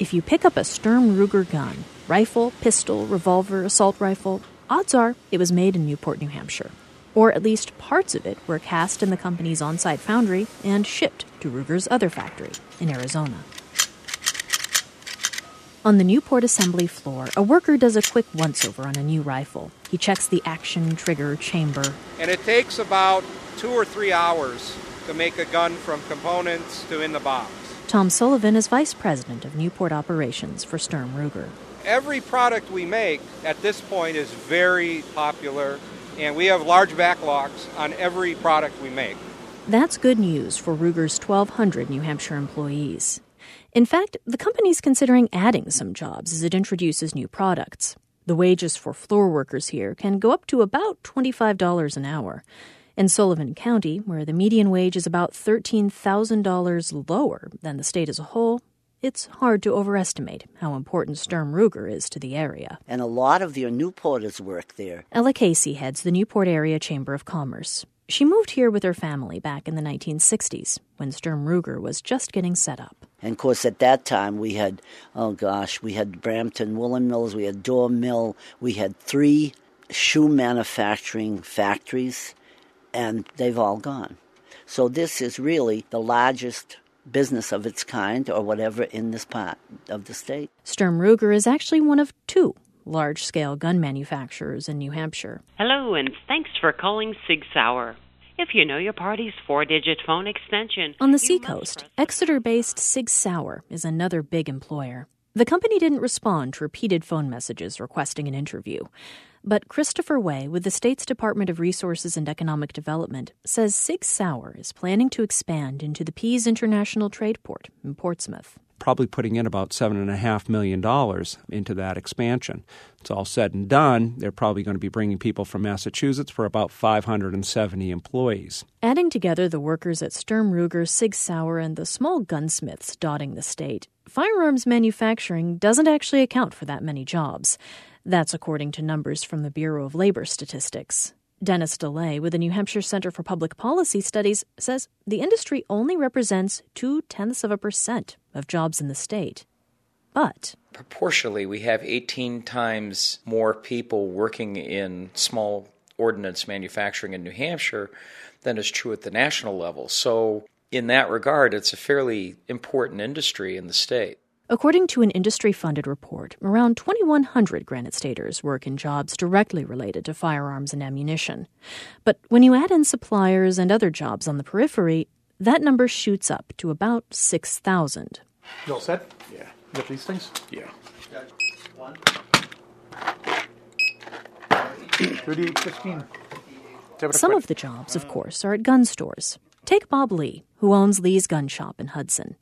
If you pick up a Sturm Ruger gun, rifle, pistol, revolver, assault rifle, odds are it was made in Newport, New Hampshire. Or at least parts of it were cast in the company's on site foundry and shipped to Ruger's other factory in Arizona. On the Newport assembly floor, a worker does a quick once over on a new rifle. He checks the action, trigger, chamber. And it takes about two or three hours to make a gun from components to in the box. Tom Sullivan is vice president of Newport operations for Sturm Ruger. Every product we make at this point is very popular, and we have large backlogs on every product we make. That's good news for Ruger's 1,200 New Hampshire employees. In fact, the company's considering adding some jobs as it introduces new products. The wages for floor workers here can go up to about $25 an hour. In Sullivan County, where the median wage is about $13,000 lower than the state as a whole, it's hard to overestimate how important Sturm Ruger is to the area. And a lot of your Newporters work there. Ella Casey heads the Newport Area Chamber of Commerce. She moved here with her family back in the 1960s when Sturm Ruger was just getting set up. And of course, at that time, we had, oh gosh, we had Brampton Woolen Mills, we had Dorr Mill, we had three shoe manufacturing factories, and they've all gone. So this is really the largest business of its kind or whatever in this part of the state. Sturm Ruger is actually one of two large scale gun manufacturers in New Hampshire. Hello, and thanks for calling Sig Sauer. If you know your party's four digit phone extension. On the seacoast, Exeter based Sig Sauer is another big employer. The company didn't respond to repeated phone messages requesting an interview. But Christopher Way with the state's Department of Resources and Economic Development says Sig Sauer is planning to expand into the Pease International Trade Port in Portsmouth probably putting in about $7.5 million into that expansion. It's all said and done. They're probably going to be bringing people from Massachusetts for about 570 employees. Adding together the workers at Sturm Ruger, Sig Sauer, and the small gunsmiths dotting the state, firearms manufacturing doesn't actually account for that many jobs. That's according to numbers from the Bureau of Labor Statistics. Dennis DeLay with the New Hampshire Center for Public Policy Studies says the industry only represents two tenths of a percent of jobs in the state. But proportionally, we have 18 times more people working in small ordnance manufacturing in New Hampshire than is true at the national level. So, in that regard, it's a fairly important industry in the state. According to an industry funded report, around 2,100 Granite Staters work in jobs directly related to firearms and ammunition. But when you add in suppliers and other jobs on the periphery, that number shoots up to about 6,000. You all set? Yeah. You got these things? Yeah. One. 3815. Some of the jobs, of course, are at gun stores. Take Bob Lee, who owns Lee's Gun Shop in Hudson.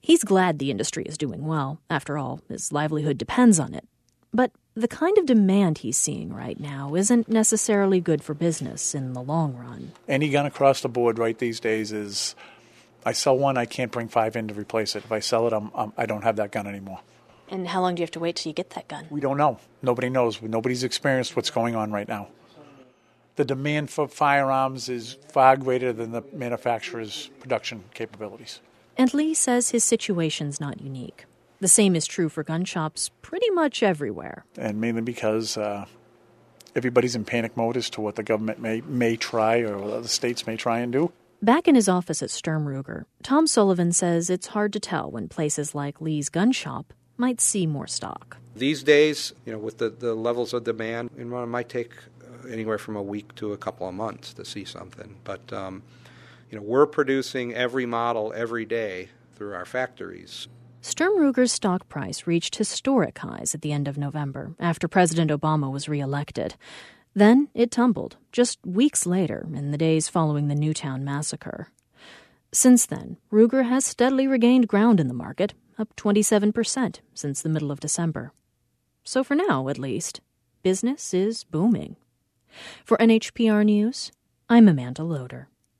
He's glad the industry is doing well. After all, his livelihood depends on it. But the kind of demand he's seeing right now isn't necessarily good for business in the long run. Any gun across the board right these days is I sell one, I can't bring five in to replace it. If I sell it, I'm, I'm, I don't have that gun anymore. And how long do you have to wait till you get that gun? We don't know. Nobody knows. Nobody's experienced what's going on right now. The demand for firearms is far greater than the manufacturer's production capabilities. And Lee says his situation's not unique. The same is true for gun shops pretty much everywhere. And mainly because uh, everybody's in panic mode as to what the government may, may try or what other states may try and do. Back in his office at Sturm Ruger, Tom Sullivan says it's hard to tell when places like Lee's gun shop might see more stock. These days, you know, with the, the levels of demand, it might take uh, anywhere from a week to a couple of months to see something. But um, you know, we're producing every model every day through our factories. Sturm Ruger's stock price reached historic highs at the end of November after President Obama was reelected. Then it tumbled just weeks later in the days following the Newtown massacre. Since then, Ruger has steadily regained ground in the market, up 27% since the middle of December. So for now, at least, business is booming. For NHPR News, I'm Amanda Loder.